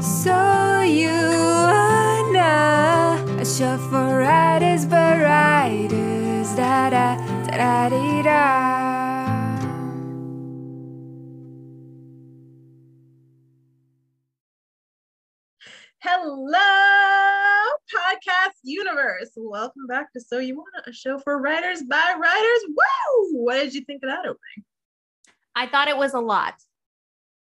So you wanna a show for writers but writers da da da da dee, da. Hello, podcast universe. Welcome back to So You Wanna, a show for writers by writers. Woo! What did you think of that opening? I thought it was a lot.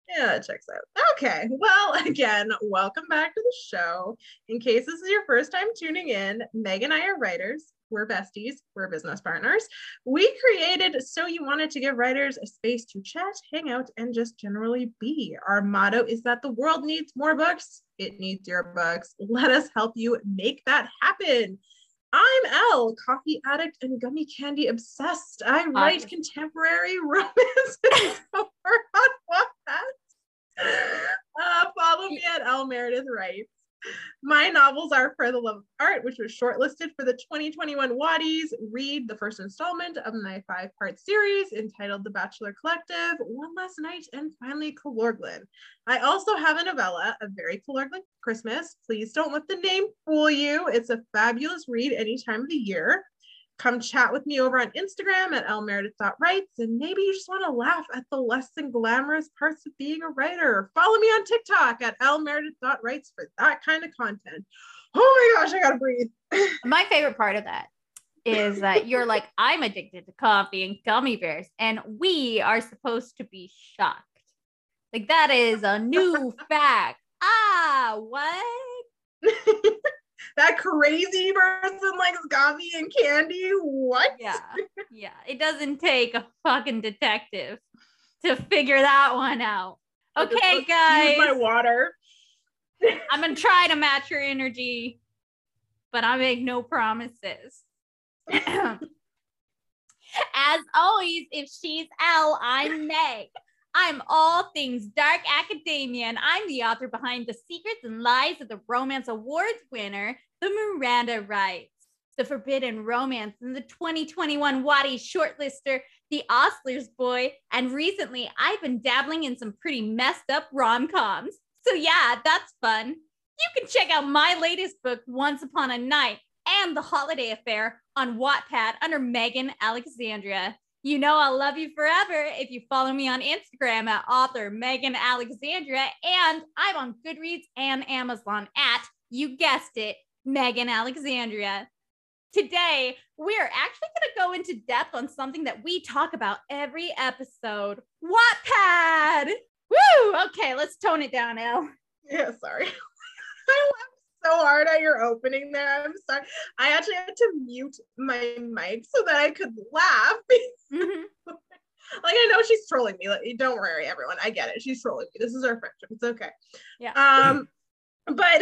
Yeah, it checks out. Okay. Well, again, welcome back to the show. In case this is your first time tuning in, Meg and I are writers. We're besties, we're business partners. We created So You Wanna to give writers a space to chat, hang out, and just generally be. Our motto is that the world needs more books, it needs your books. Let us help you make that happen. I'm Elle, coffee addict and gummy candy obsessed. I write Awesome. contemporary romance over on Wattpad. Uh, follow me at Elle Meredith Writes. My novels are For the Love of Art, which was shortlisted for the 2021 Wattys. Read the first installment of my five part series entitled The Bachelor Collective, One Last Night, and finally Calorglin. I also have a novella, A Very Calorglin Christmas. Please don't let the name fool you. It's a fabulous read any time of the year. Come chat with me over on Instagram at lmeredith.writes, and maybe you just want to laugh at the less than glamorous parts of being a writer. Follow me on TikTok at lmeredith.writes for that kind of content. Oh my gosh, I gotta breathe. My favorite part of that is that you're like, I'm addicted to coffee and gummy bears, and we are supposed to be shocked. Like, that is a new fact. Ah, what? that crazy person likes coffee and candy. What? Yeah, yeah. It doesn't take a fucking detective to figure that one out. Okay, use My guys, water. I'm gonna try to match your energy, but I make no promises. As always, if she's Elle, I'm Meg. I'm all things dark academia, and I'm the author behind The Secrets and Lies of the Romance Awards winner, the Miranda Writes, The Forbidden Romance, and the 2021 Watty Shortlister, The Ostlers Boy, and recently I've been dabbling in some pretty messed up rom coms. So, yeah, that's fun. You can check out my latest book, Once Upon a Night, and The Holiday Affair on Wattpad under Megan Alexandria. You know I'll love you forever if you follow me on Instagram at author Megan Alexandria, and I'm on Goodreads and Amazon at, you guessed it, Megan Alexandria. Today, we're actually going to go into depth on something that we talk about every episode Wattpad. Woo! Okay, let's tone it down, Elle. Yeah, sorry. I laughed so hard at your opening there. I'm sorry. I actually had to mute my mic so that I could laugh. Mhm. like I know she's trolling me. Like, don't worry, everyone. I get it. She's trolling me. This is our friendship. It's okay. Yeah. Um, but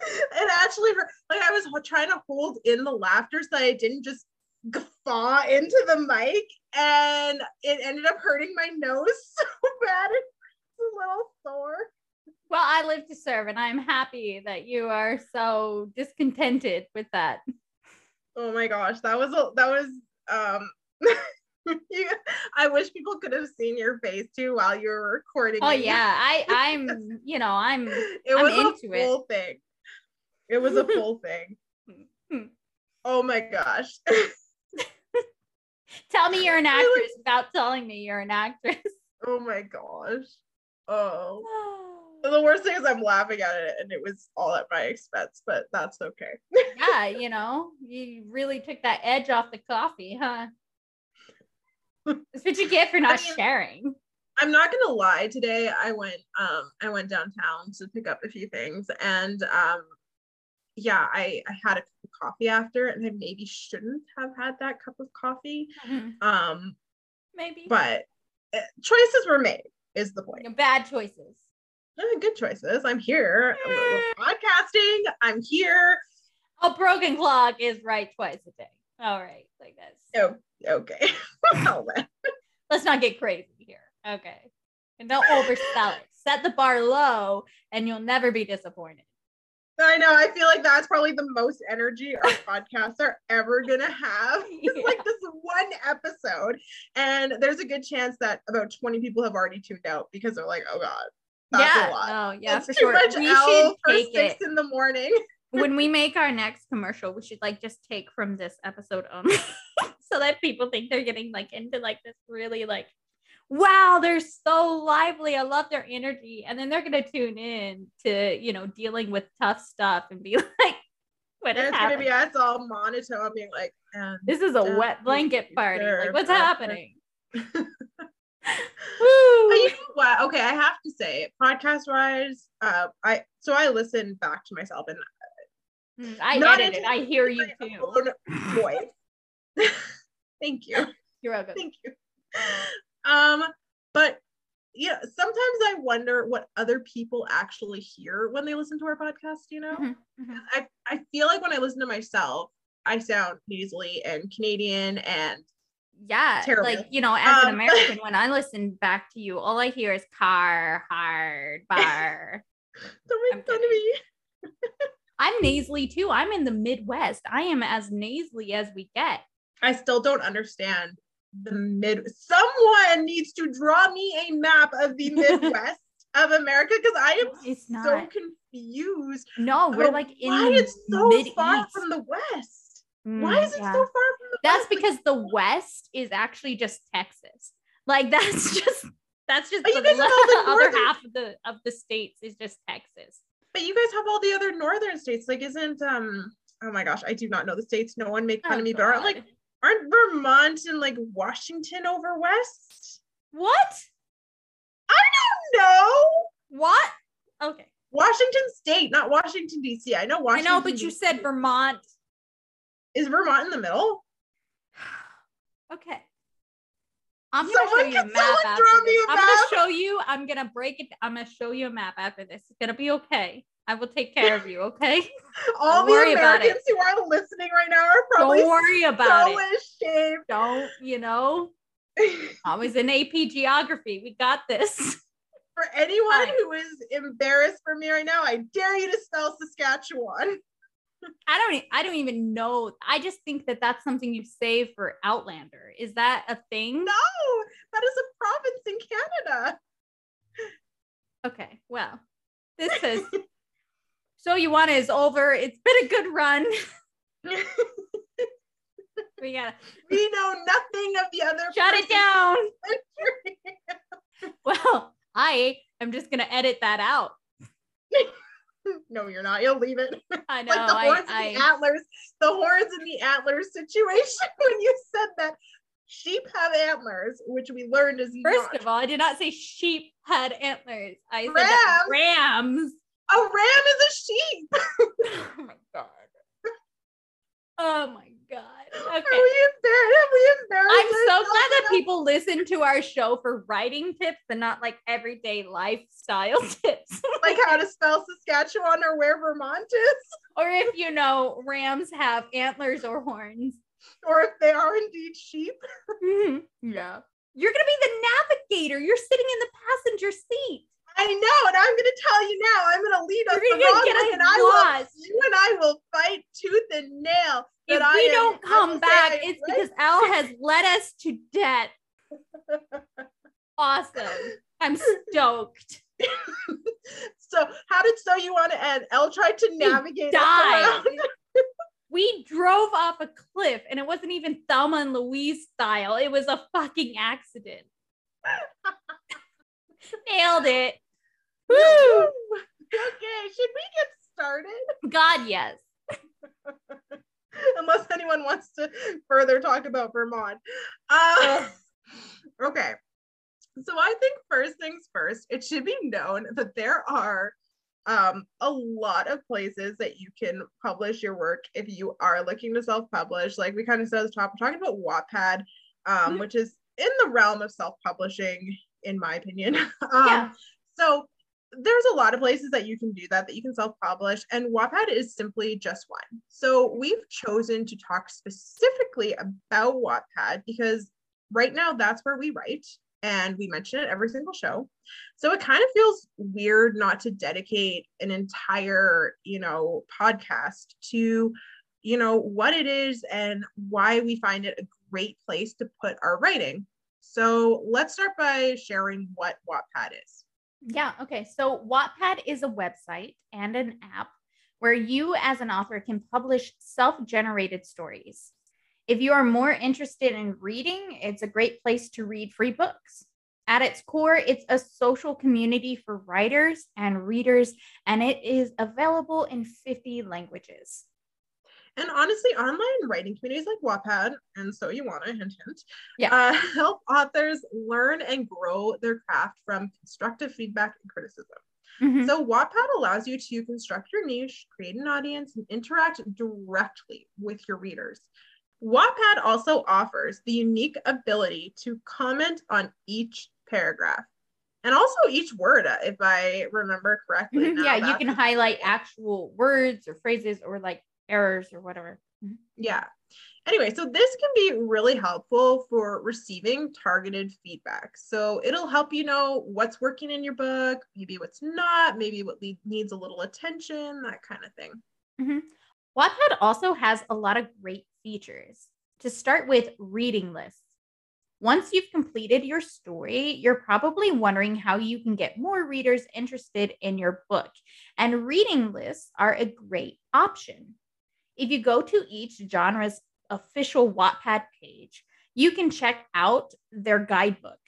it actually hurt. Like I was trying to hold in the laughter so that I didn't just guffaw into the mic, and it ended up hurting my nose so bad. It's a little sore. Well, I live to serve, and I'm happy that you are so discontented with that. Oh my gosh, that was a that was um. you, I wish people could have seen your face too while you were recording. Oh it. yeah, I I'm you know I'm it I'm was into a it. full thing. It was a full thing. Hmm. Oh my gosh. tell me you're an actress without telling me you're an actress. oh my gosh. Oh. The worst thing is I'm laughing at it and it was all at my expense, but that's okay. yeah, you know, you really took that edge off the coffee, huh? That's what you get for not mean- sharing. I'm not gonna lie. Today I went um I went downtown to pick up a few things and um yeah I I had a cup of coffee after and I maybe shouldn't have had that cup of coffee Mhm. um Maybe, but uh, choices were made is the point. bad choices. Good choices. I'm here. I'm- podcasting. I'm here. A broken clock is right twice a day. All right, like this. Oh, okay. well then. let's not get crazy here. Okay. And don't oversell it. Set the bar low and you'll never be disappointed. I know. I feel like that's probably the most energy our podcasts are ever gonna have. It's Yeah. like this one episode, and there's a good chance that about 20 people have already tuned out because they're like, "Oh God, yeah, no, yeah, That's for too sure. much We should take six it in the morning. when we make our next commercial. We should like just take from this episode only, so that people think they're getting like into like this really like, wow, they're so lively. I love their energy, and then they're gonna tune in to you know dealing with tough stuff and be like, what And is it's gonna happening? be us all monotone, being like, and This is a wet blanket party. Like, what's happening? But you know what? Okay, I have to say, podcast wise, uh, I so I listened back to myself and Mm, I Not edit it. I hear you too. voice. Thank you. You're welcome. Thank you. Um, but yeah, sometimes I wonder what other people actually hear when they listen to our podcast, you know? Mhm, mhm. I, I feel like when I listen to myself, I sound nasally and Canadian and Yeah, Terrible. like you know, as an Um, American, when I listen back to you, all I hear is car, hard, bar. don't I'm make fun of me. I'm nasally too. I'm in the Midwest. I am as nasally as we get. I still don't understand the mid. Someone needs to draw me a map of the Midwest of America because I am It's so confused. No, we're like in why the it's so mid far from the West. Why is it so far from the That's West? Because the West is actually just Texas. Like that's just that's just But the you guys have all the other northern- half of the of the states is just Texas. but you guys have all the other northern states. Like, isn't um? Oh my gosh, I do not know the states. No one make fun Oh, of me, but aren't like aren't Vermont and like Washington over west? what? I don't know. What? Okay. Washington State, not Washington D.C. I know Washington. I know, but you said Vermont. Is Vermont in the middle? Okay. I'm gonna Someone show you a map after draw me this. a I'm map. gonna show you. I'm gonna break it. I'm gonna show you a map after this. It's gonna be okay. I will take care of you. Okay. All Don't the worry about it. Americans who are listening right now are probably Don't worry about so it. ashamed. Don't you know? I was in AP geography. We got this. For anyone who is embarrassed for me right now, I dare you to spell Saskatchewan. I don't. I don't even know. I just think that that's something you save for Outlander. Is that a thing? No, that is a province in Canada. Okay. Well, this says. so you want is over. It's been a good run. We gotta we know nothing of the other. shut it down. down. Well, I am just gonna edit that out. no, you're not. You'll leave it. I know. like the horns I, and the I antlers, the horns and the antlers situation when you said that sheep have antlers, which we learned is first not. of all, I did not say sheep had antlers. I said that rams. a ram is a sheep. oh my god. Oh my god. Are Okay. we embarrassed? Have we embarrassed? I'm so glad that people listen to our show for writing tips and not like everyday lifestyle tips. like how to spell Saskatchewan or where Vermont is, or if you know rams have antlers or horns. or if they are indeed sheep. Mm-hmm. yeah. You're gonna be the navigator. You're sitting in the passenger seat. I know, and I'm gonna tell you now. I'm gonna lead us You're the wrong way, and I will. You and I will fight tooth and nail. If that I we am- don't I come back, it's right. because Al has led us to debt. Awesome. I'm stoked. so how did so you want to end? Elle tried to navigate around. We drove off a cliff and it wasn't even Thelma and Louise style. It was a fucking accident. Nailed it. Woo! okay, should we get started? God, yes. Unless anyone wants to further talk about Vermont. Uh, okay. So I think first things first, it should be known that there are um, a lot of places that you can publish your work if you are looking to self-publish. Like we kind of said at the top, we're talking about Wattpad, um, Mhm. which is in the realm of self-publishing, in my opinion. um, Yeah. So there's a lot of places that you can do that, that you can self-publish, and Wattpad is simply just one. So we've chosen to talk specifically about Wattpad because right now that's where we write and we mention it every single show. So it kind of feels weird not to dedicate an entire, you know, podcast to, you know, what it is and why we find it a great place to put our writing. So let's start by sharing what Wattpad is. Yeah. Okay. So Wattpad is a website and an app where you, as an author, can publish self generated stories. If you are more interested in reading, it's a great place to read free books. At its core, it's a social community for writers and readers, and it is available in 50 languages. And honestly, online writing communities like Wattpad and So You Wanna, hint, hint, Yeah. uh, help authors learn and grow their craft from constructive feedback and criticism. Mhm. So Wattpad allows you to construct your niche, create an audience, and interact directly with your readers. Wattpad also offers the unique ability to comment on each paragraph and also each word, uh, if I remember correctly. Mhm. now Yeah. You can highlight actual words or phrases or like errors or whatever. Mhm. Yeah. Anyway, so this can be really helpful for receiving targeted feedback. So it'll help you know what's working in your book, maybe what's not, maybe what le- needs a little attention, that kind of thing. Mhm. Wattpad also has a lot of great features. To start with, reading lists. Once you've completed your story, you're probably wondering how you can get more readers interested in your book. And reading lists are a great option. If you go to each genre's official Wattpad page, you can check out their guidebook.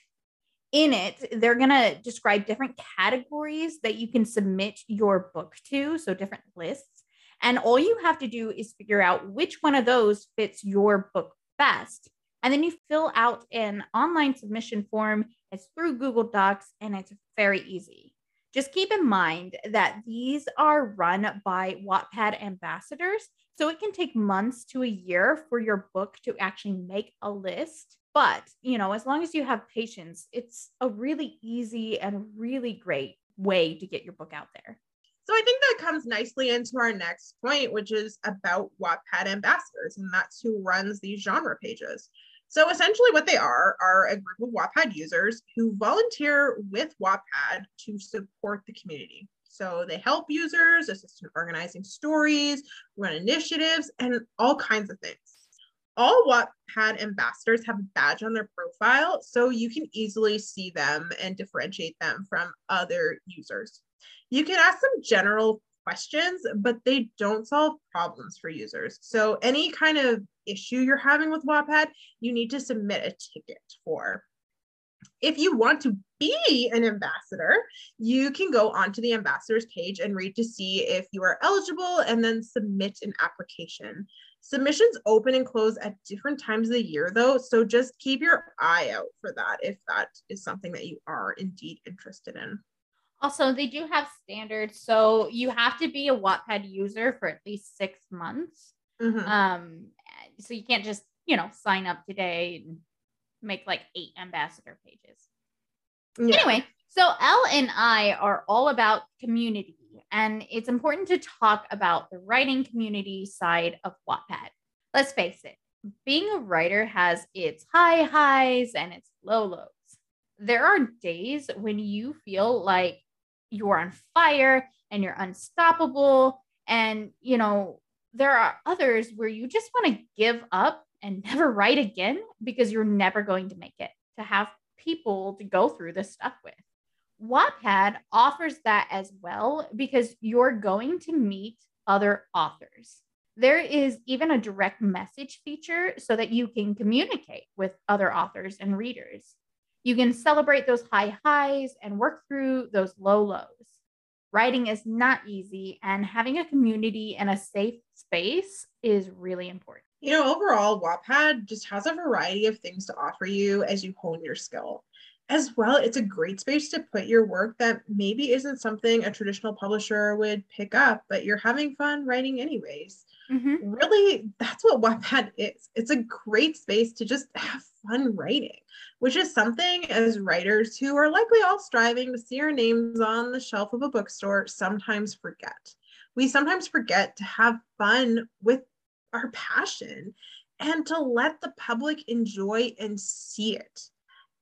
In it, they're going to describe different categories that you can submit your book to, so different lists. And all you have to do is figure out which one of those fits your book best. And then you fill out an online submission form. It's through Google Docs and it's very easy. Just keep in mind that these are run by Wattpad ambassadors. So it can take months to a year for your book to actually make a list. But, you know, as long as you have patience, it's a really easy and really great way to get your book out there. So I think that comes nicely into our next point, which is about Wattpad ambassadors, and that's who runs these genre pages. So essentially, what they are are a group of Wattpad users who volunteer with Wattpad to support the community. So they help users, assist in organizing stories, run initiatives, and all kinds of things. All Wattpad ambassadors have a badge on their profile, so you can easily see them and differentiate them from other users. You can ask them general questions, but they don't solve problems for users. So any kind of issue you're having with Wattpad, you need to submit a ticket for. If you want to be an ambassador, you can go onto the ambassadors page and read to see if you are eligible and then submit an application. Submissions open and close at different times of the year though, so just keep your eye out for that if that is something that you are indeed interested in. Also, they do have standards. So you have to be a Wattpad user for at least six months. Mhm. Um, so you can't just, you know, sign up today and make like eight ambassador pages. Yeah. Anyway, so Elle and I are all about community, and it's important to talk about the writing community side of Wattpad. Let's face it, being a writer has its high highs and its low lows. There are days when you feel like you're on fire and you're unstoppable, and you know, there are others where you just want to give up and never write again because you're never going to make it to have people to go through this stuff with. Wattpad offers that as well because you're going to meet other authors. There is even a direct message feature so that you can communicate with other authors and readers. You can celebrate those high highs and work through those low lows. Writing is not easy, and having a community and a safe space is really important. You know, overall, Wattpad just has a variety of things to offer you as you hone your skill. As well, it's a great space to put your work that maybe isn't something a traditional publisher would pick up, but you're having fun writing anyways. Mhm. Really, that's what Wattpad is. It's a great space to just have fun writing, which is something as writers who are likely all striving to see our names on the shelf of a bookstore sometimes forget. We sometimes forget to have fun with our passion and to let the public enjoy and see it.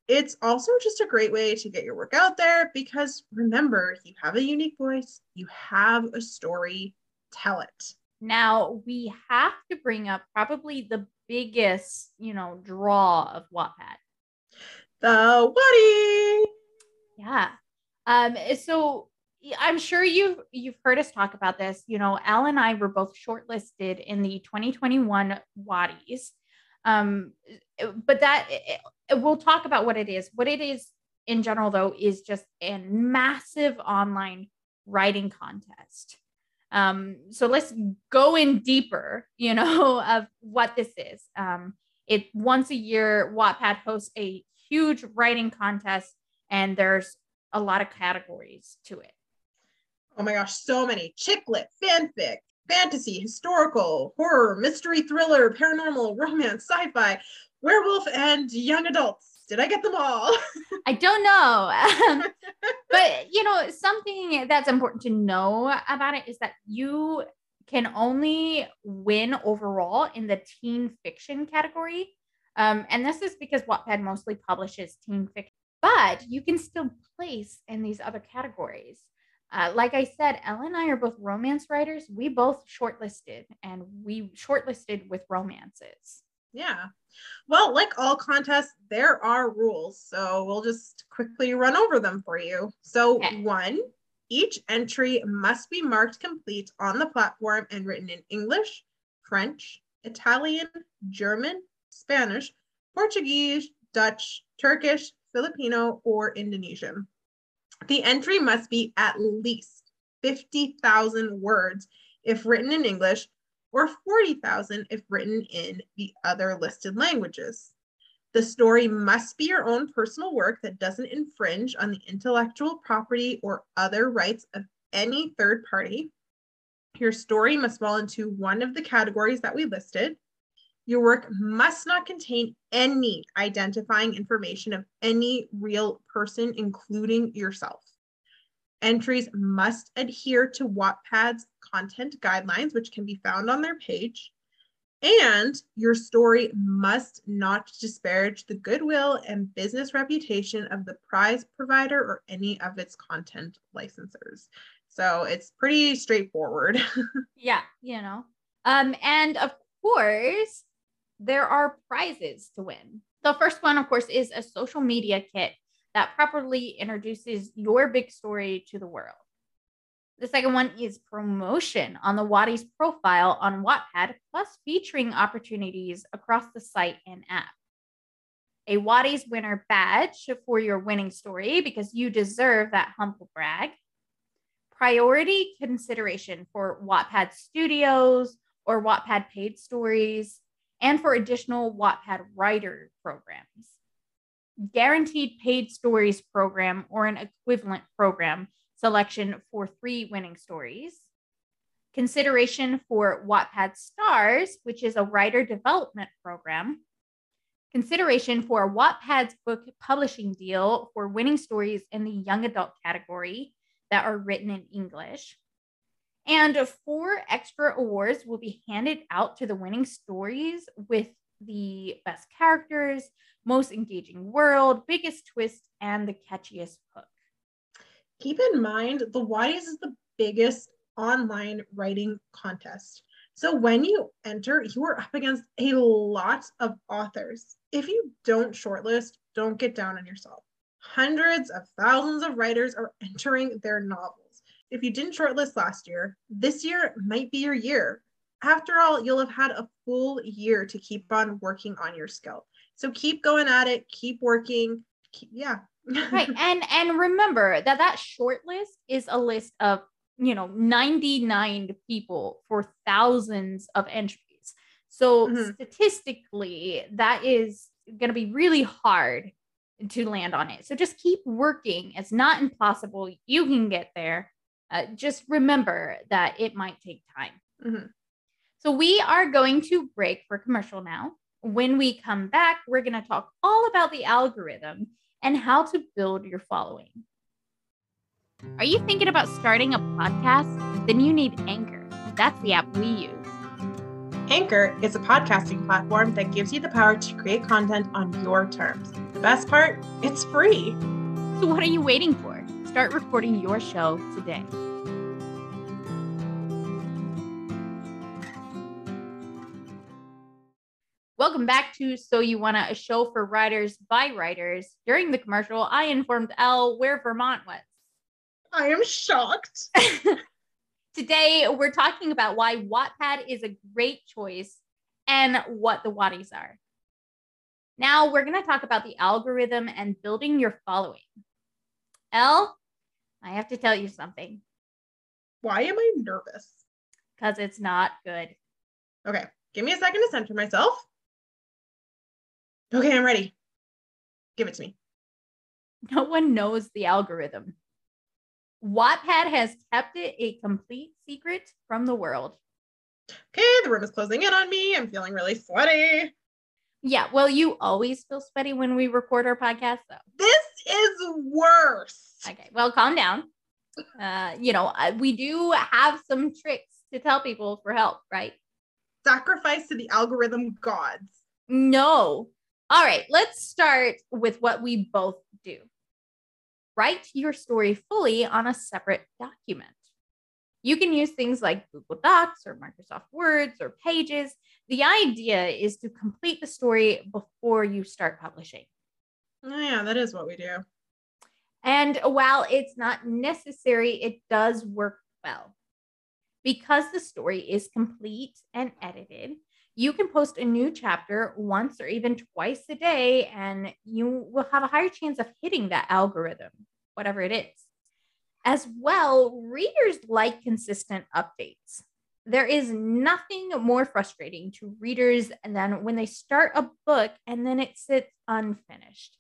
It's also just a great way to get your work out there because remember, you have a unique voice, you have a story, tell it. Now we have to bring up probably the biggest, you know, draw of Wattpad. The Woody! Yeah. Um, so I'm sure you've you've heard us talk about this. You know, Al and I were both shortlisted in the 2021 Wattys. Um, but that it, it- we'll talk about what it is. What it is in general, though, is just a massive online writing contest. Um, so let's go in deeper, you know, of what this is. Um, it once a year, Wattpad hosts a huge writing contest, and there's a lot of categories to it. Oh my gosh, so many chick lit, fanfic, fantasy, historical, horror, mystery, thriller, paranormal, romance, sci fi, werewolf, and young adults. Did I get them all? I don't know. Um, but you know, something that's important to know about it is that you can only win overall in the teen fiction category. Um, and this is because Wattpad mostly publishes teen fiction, but you can still place in these other categories. Uh, like I said, Ellen and I are both romance writers. We both shortlisted and we shortlisted with romances. Yeah. Well, like all contests, there are rules. So we'll just quickly run over them for you. So, Okay. one, each entry must be marked complete on the platform and written in English, French, Italian, German, Spanish, Portuguese, Dutch, Turkish, Filipino, or Indonesian. The entry must be at least 50,000 words if written in English or 40,000 if written in the other listed languages. The story must be your own personal work that doesn't infringe on the intellectual property or other rights of any third party. Your story must fall into one of the categories that we listed. Your work must not contain any identifying information of any real person, including yourself. Entries must adhere to Wattpad's content guidelines, which can be found on their page. And your story must not disparage the goodwill and business reputation of the prize provider or any of its content licensors. So it's pretty straightforward. Yeah, you know. Um, and of course, there are prizes to win. The first one, of course, is a social media kit that properly introduces your big story to the world. The second one is promotion on the Wattys profile on Wattpad, plus featuring opportunities across the site and app. A Wattys winner badge for your winning story because you deserve that humble brag priority consideration for Wattpad studios or Wattpad paid stories, and for additional Wattpad writer programs. Guaranteed paid stories program or an equivalent program selection for three winning stories. Consideration for Wattpad Stars, which is a writer development program. Consideration for Wattpad's book publishing deal for winning stories in the young adult category that are written in English. And four extra awards will be handed out to the winning stories with the best characters, most engaging world, biggest twist, and the catchiest hook. Keep in mind, the Wattys is the biggest online writing contest. So when you enter, you are up against a lot of authors. If you don't shortlist, don't get down on yourself. Hundreds of thousands of writers are entering their novels. If you didn't shortlist last year, this year might be your year. After all, you'll have had a full year to keep on working on your skill. So keep going at it, keep working. Keep, yeah. right and and remember that that short list is a list of you know 99 people for thousands of entries so Mhm. statistically that is going to be really hard to land on it so just keep working it's not impossible you can get there uh, just remember that it might take time Mhm. so we are going to break for commercial now when we come back we're going to talk all about the algorithm and how to build your following. Are you thinking about starting a podcast? Then you need Anchor. That's the app we use. Anchor is a podcasting platform that gives you the power to create content on your terms. The best part, it's free. So, what are you waiting for? Start recording your show today. Welcome back to So You Wanna, a show for writers by writers. During the commercial, I informed Elle where Vermont was. I am shocked. Today, we're talking about why Wattpad is a great choice and what the Wattys are. Now, we're going to talk about the algorithm and building your following. Elle, I have to tell you something Why am I nervous? because it's not good. Okay, give me a second to center myself. Okay, I'm ready. Give it to me. No one knows the algorithm. Wattpad has kept it a complete secret from the world. Okay, the room is closing in on me. I'm feeling really sweaty. Yeah, well, you always feel sweaty when we record our podcast, though. This is worse. Okay, well, calm down. Uh, you know, uh, we do have some tricks to tell people for help, right? Sacrifice to the algorithm gods. No. All right, let's start with what we both do. Write your story fully on a separate document. You can use things like Google Docs or Microsoft Words or Pages. The idea is to complete the story before you start publishing. Oh, yeah, that is what we do. And while it's not necessary, it does work well. Because the story is complete and edited, you can post a new chapter once or even twice a day, and you will have a higher chance of hitting that algorithm, whatever it is. As well, readers like consistent updates. There is nothing more frustrating to readers than when they start a book and then it sits unfinished.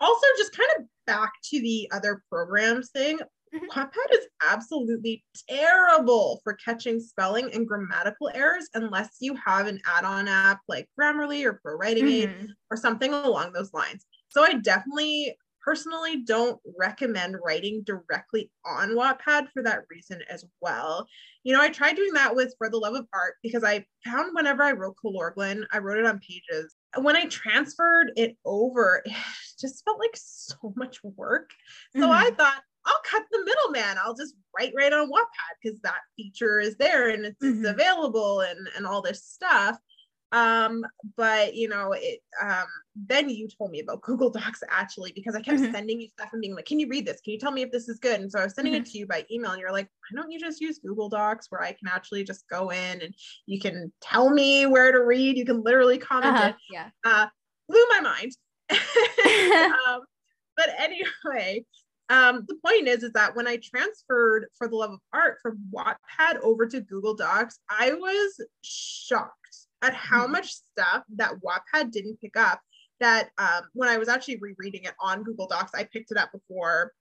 Also, just kind of back to the other programs thing. Mhm. Wattpad is absolutely terrible for catching spelling and grammatical errors unless you have an add-on app like Grammarly or ProWritingAid Mhm. or something along those lines. So I definitely personally don't recommend writing directly on Wattpad for that reason as well. You know, I tried doing that with For the Love of Art because I found whenever I wrote Colorglin, I wrote it on pages. And when I transferred it over, it just felt like so much work. So I thought, I'll cut the middleman. I'll just write right on Wattpad because that feature is there and it's Mhm. available and and all this stuff. Um, but you know, it um then you told me about Google Docs actually because I kept Mhm. sending you stuff and being like, Can you read this? Can you tell me if this is good? And so I was sending it Mm-hmm. to you by email, and you're like, Why don't you just use Google Docs where I can actually just go in and you can tell me where to read, you can literally comment Uh-huh, it Yeah. blew my mind. um, but anyway, um, the point is, is that when I transferred for the love of art from Wattpad over to Google Docs, I was shocked at how Mhm. much stuff that Wattpad didn't pick up. That um, when I was actually rereading it on Google Docs, I picked it up before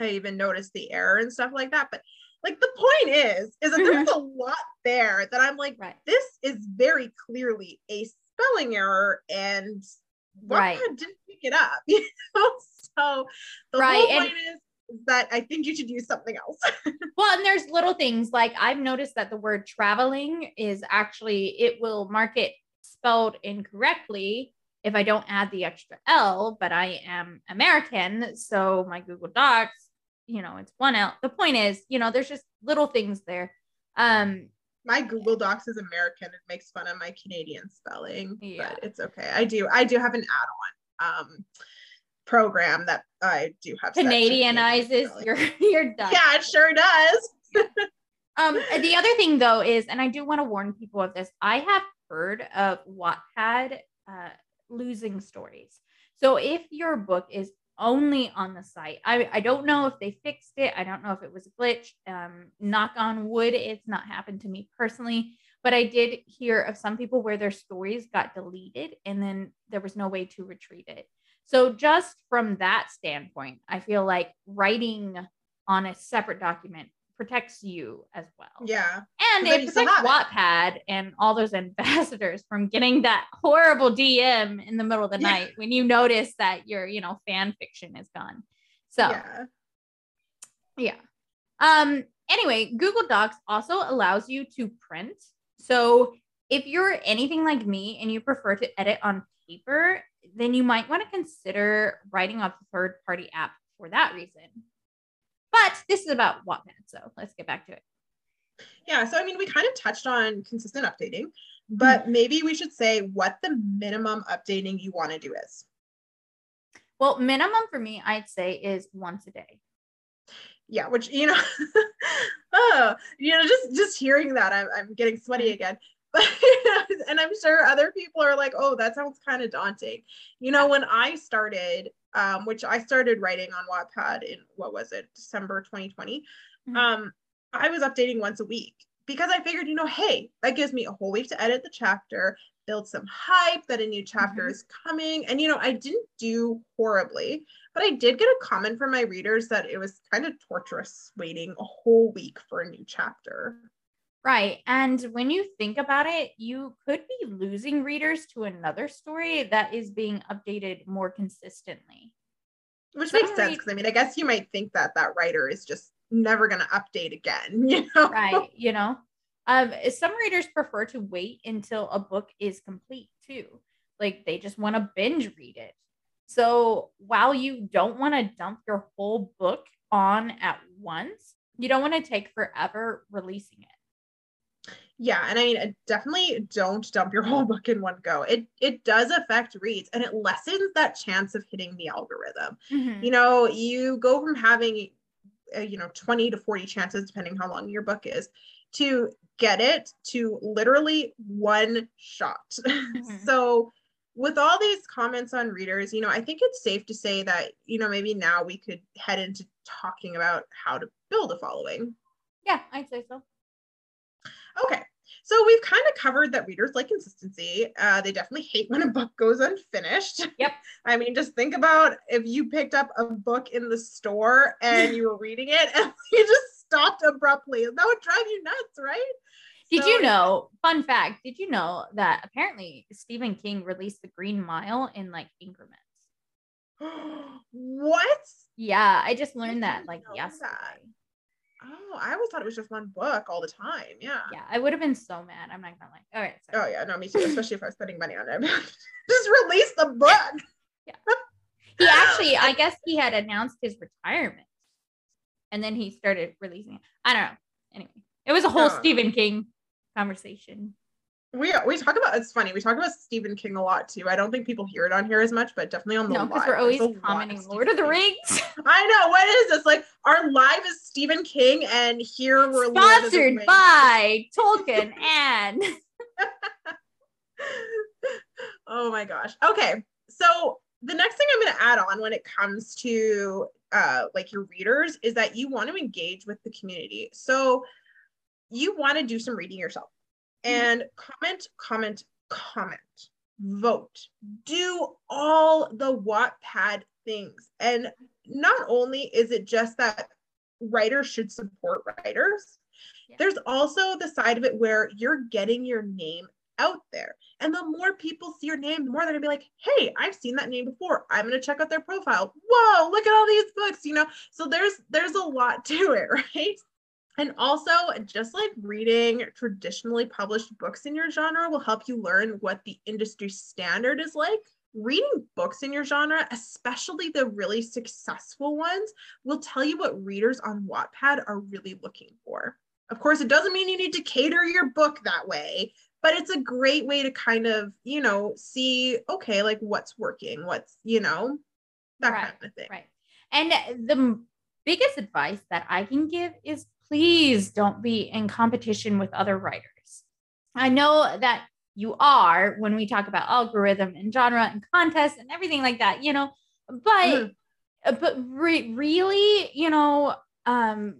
I even noticed the error and stuff like that. But like the point is, is that there's a lot there that I'm like, Right. this is very clearly a spelling error and Wattpad Right. didn't pick it up. You know? So the Right, whole and- point is that I think you should use something else. Well, and there's little things like I've noticed that the word traveling is actually, it will mark it spelled incorrectly if I don't add the extra L, but I am American. So my Google Docs, you know, it's one L. The point is, you know, there's just little things there. Um, My Google Docs is American. It makes fun of my Canadian spelling, Yeah. but it's okay. I do I do have an add-on um program that I do have Canadianizes spelling. your, your Dutch. Yeah, it sure does. Um, the other thing though is, and I do want to warn people of this, I have heard of Wattpad uh, losing stories. So if your book is only on the site, I, I don't know if they fixed it. I don't know if it was a glitch. Um, knock on wood, it's not happened to me personally, but I did hear of some people where their stories got deleted and then there was no way to retrieve it. So just from that standpoint, I feel like writing on a separate document protects you as well. Yeah. And it protects Wattpad and all those ambassadors from getting that horrible DM in the middle of the Yeah. night when you notice that your, you know, fan fiction is gone. So Yeah. yeah. Um, anyway, Google Docs also allows you to print. So if you're anything like me and you prefer to edit on paper, then you might want to consider writing off a third party app for that reason. But this is about Wattpad, so let's get back to it. Yeah, so I mean, we kind of touched on consistent updating, but mm. maybe we should say what the minimum updating you want to do is. Well, minimum for me, I'd say is once a day. yeah, which you know, oh, you know, just just hearing that, I'm I'm getting sweaty mm. again. But and I'm sure other people are like, oh, that sounds kind of daunting. You know, when I started, um, which I started writing on Wattpad in what was it, December 2020. Mhm. Um, I was updating once a week because I figured, you know, hey, that gives me a whole week to edit the chapter, build some hype that a new chapter Mhm. is coming. And you know, I didn't do horribly, but I did get a comment from my readers that it was kind of torturous waiting a whole week for a new chapter. Right. And when you think about it, you could be losing readers to another story that is being updated more consistently. Which Some makes sense because I mean, I guess you might think that that writer is just never going to update again, you know? Right. you know, um, some readers prefer to wait until a book is complete too. Like they just want to binge read it. So while you don't want to dump your whole book on at once, you don't want to take forever releasing it. Yeah, and I mean, definitely don't dump your whole book in one go. It it does affect reads, and it lessens that chance of hitting the algorithm. Mhm. You know, you go from having, uh, you know, twenty to forty chances, depending how long your book is, to get it to literally one shot. Mhm. so, with all these comments on readers, you know, I think it's safe to say that you know maybe now we could head into talking about how to build a following. Yeah, I'd say so. Okay. So we've kind of covered that readers like consistency. Uh, they definitely hate when a book goes unfinished. Yep. I mean, just think about if you picked up a book in the store and you were reading it and you just stopped abruptly. That would drive you nuts, right? Did So- you know? Fun fact: Did you know that apparently Stephen King released The Green Mile in like increments? what? Yeah, I just learned that like yesterday. that. Oh, I always thought it was just one book all the time. Yeah. Yeah, I would have been so mad. I'm not gonna lie. All right. Oh yeah, no, me too. Especially if I was spending money on it. just release the book. Yeah. He actually, I guess he had announced his retirement, and then he started releasing it. I don't know. Anyway, it was a whole No. Stephen King conversation. We we talk about it's funny. We talk about Stephen King a lot too. I don't think people hear it on here as much, but definitely on the No, because live, we're always there's a lot commenting Lord of the Rings, I know what is this like? Our live is Stephen King, and here we're sponsored by Tolkien and oh my gosh. Okay, so the next thing I'm going to add on when it comes to uh, like your readers is that you want to engage with the community. So you want to do some reading yourself Mm-hmm. and comment, comment, comment, vote, do all the Wattpad things. And not only is it just that writers should support writers, Yeah. there's also the side of it where you're getting your name out there. And the more people see your name, the more they're gonna be like, hey, I've seen that name before. I'm gonna check out their profile. Whoa, look at all these books, you know. So there's there's a lot to it, right? And also, just like reading traditionally published books in your genre will help you learn what the industry standard is like. Reading books in your genre, especially the really successful ones, will tell you what readers on Wattpad are really looking for. Of course, it doesn't mean you need to cater your book that way, but it's a great way to kind of, you know, see, okay, like what's working, what's, you know, that Right, kind of thing. Right. And the biggest advice that I can give is please don't be in competition with other writers. I know that you are when we talk about algorithm and genre and contests and everything like that, you know, but uh, but re- really, you know, um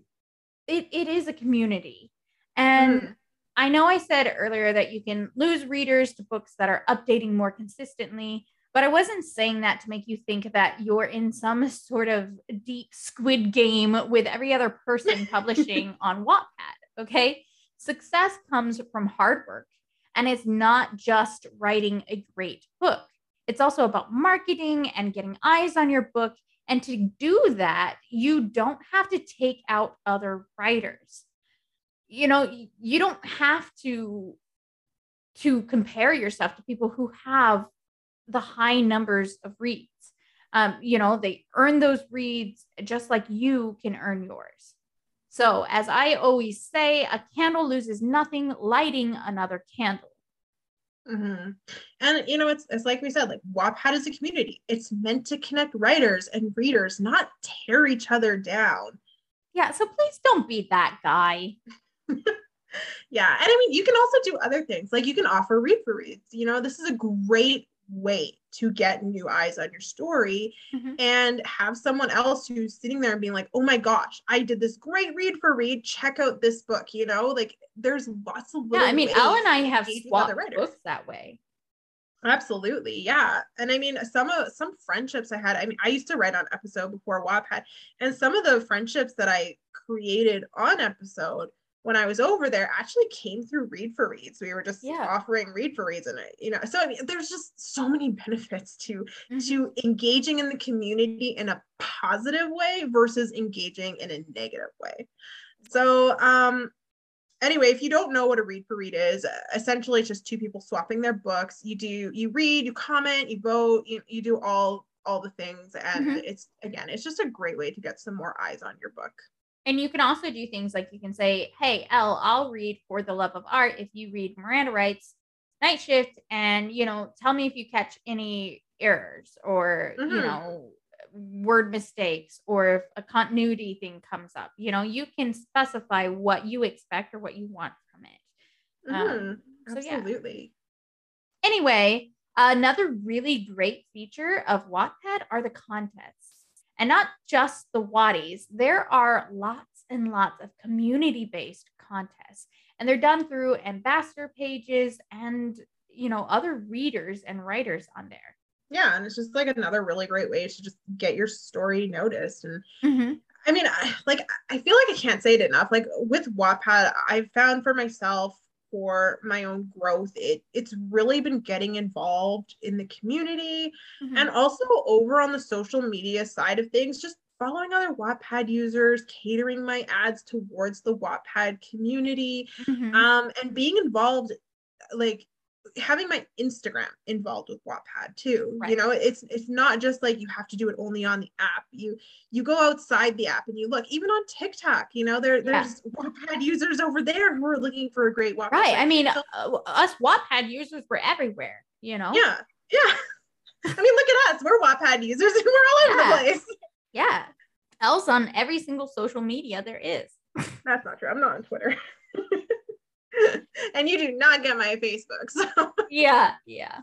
it, it is a community. And Mhm. I know I said earlier that you can lose readers to books that are updating more consistently, but I wasn't saying that to make you think that you're in some sort of deep squid game with every other person publishing on Wattpad. Okay. Success comes from hard work, and it's not just writing a great book, it's also about marketing and getting eyes on your book. And to do that, you don't have to take out other writers you know you don't have to to compare yourself to people who have the high numbers of reads um, you know they earn those reads just like you can earn yours so as i always say a candle loses nothing lighting another candle Mhm. And you know, it's it's like we said, like Wattpad is a community. It's meant to connect writers and readers, not tear each other down. Yeah, so please don't be that guy. Yeah. And I mean, you can also do other things. Like you can offer read for reads. You know, this is a great way to get new eyes on your story Mhm. and have someone else who's sitting there and being like, oh my gosh, I did this great read for read. Check out this book. You know, like there's lots of Yeah, I mean, Elle and I have swapped books that way. Absolutely, yeah. And I mean, some of some friendships I had. I mean, I used to write on episode before Wattpad, and some of the friendships that I created on episode when I was over there actually came through read for reads. We were just Yeah. offering read for reads, and it, you know, so I mean, there's just so many benefits to Mhm. to engaging in the community in a positive way versus engaging in a negative way. So, um, anyway, if you don't know what a read for read is, essentially it's just two people swapping their books. You do you read, you comment, you vote, you, you do all all the things, and Mhm. it's again, it's just a great way to get some more eyes on your book. And you can also do things like you can say, Hey, Elle, I'll read for the love of art if you read Miranda Wright's Night Shift and, you know, tell me if you catch any errors or, you Mhm. know, word mistakes or if a continuity thing comes up. You know, you can specify what you expect or what you want from it. Um, Mhm, so yeah. Absolutely. Anyway, another really great feature of Wattpad are the contests. And not just the Wattys, there are lots and lots of community based contests. And they're done through ambassador pages and, you know, other readers and writers on there. Yeah, and it's just like another really great way to just get your story noticed and mm-hmm. I mean, I, like I feel like I can't say it enough. Like with Wattpad, I've found for myself for my own growth, it it's really been getting involved in the community Mhm. and also over on the social media side of things, just following other Wattpad users, catering my ads towards the Wattpad community, Mhm. um, and being involved, like having my Instagram involved with Wattpad too. Right. You know, it's it's not just like you have to do it only on the app. You you go outside the app and you look, even on TikTok. You know, there Yeah. there's Wattpad users over there who are looking for a great Wattpad. right. I mean, So- uh, us Wattpad users were everywhere, you know? yeah, yeah. I mean, look at us. We're Wattpad users and we're all over Yeah. the place. Yeah. Else on every single social media there is. That's not true. I'm not on Twitter. and you do not get my Facebook. So Yeah. Yeah.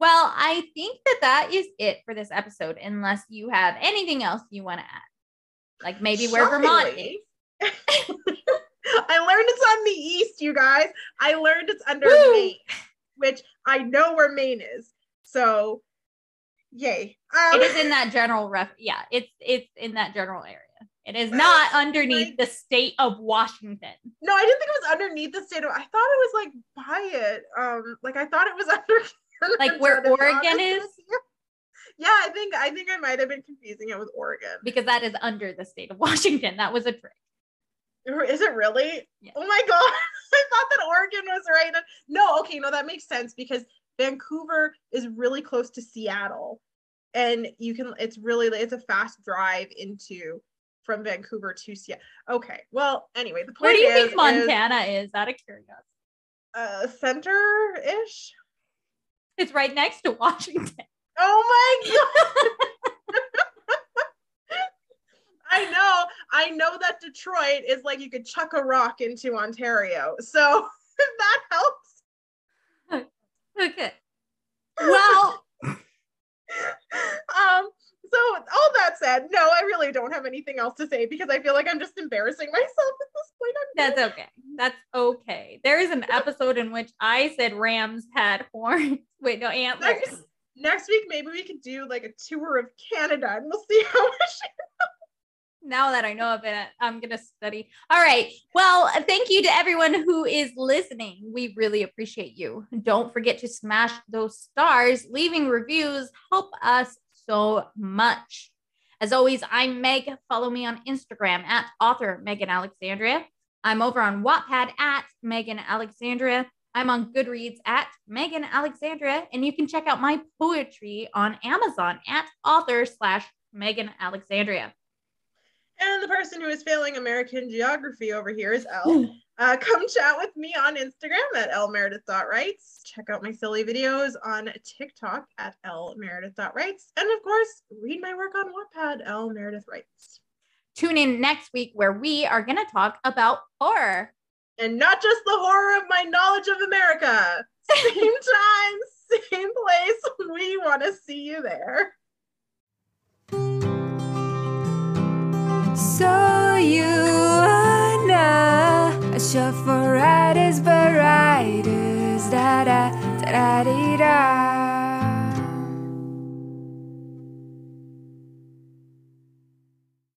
Well, I think that that is it for this episode, unless you have anything else you want to add. Like maybe where Vermont is. I learned it's on the east, you guys. I learned it's under Woo! Maine, which I know where Maine is. So, yay. Um, It is in that general ref. Yeah, it's it's in that general area. It is not underneath the state of Washington. no, I didn't think it was underneath the state of. I thought it was like by it. Um, like I thought it was under. Like where Oregon is? Yeah, I think I think I might have been confusing it with Oregon. Because that is under the state of Washington. That was a trick. Is it really? Yeah. Oh my god! I thought that Oregon was right. No, okay, no, that makes sense because Vancouver is really close to Seattle, and you can. It's really it's a fast drive into from Vancouver to Seattle. Okay, well, anyway, the point Where do you is, think Montana is? Out of curiosity. is uh, center ish. It's right next to Washington. Oh my god! I know, I know that Detroit is like you could chuck a rock into Ontario. So if that helps. Okay. Well, um so all that said no i really don't have anything else to say because i feel like i'm just embarrassing myself at this point I'm that's okay. That's okay. There is an episode in which I said rams had horns. Wait, no antlers. next, next week maybe we could do like a tour of canada and we'll see how much now that I know of it, I'm going to study. All right. Well, thank you to everyone who is listening. We really appreciate you. Don't forget to smash those stars. Leaving reviews help us so much. As always, I'm Meg. Follow me on Instagram at author Megan Alexandria. I'm over on Wattpad at Megan Alexandria. I'm on Goodreads at Megan Alexandria. And you can check out my poetry on Amazon at author slash Megan Alexandria. and the person who is failing american geography over here is elle Uh, come chat with me on Instagram at lmeredith.writes. Check out my silly videos on TikTok at lmeredith.writes. And of course, read my work on Wattpad, L Meredith Writes. Tune in next week where we are going to talk about horror. And not just the horror of my knowledge of America. Same time, same place. We want to see you there. Shop for riders, but riders, da da da da da.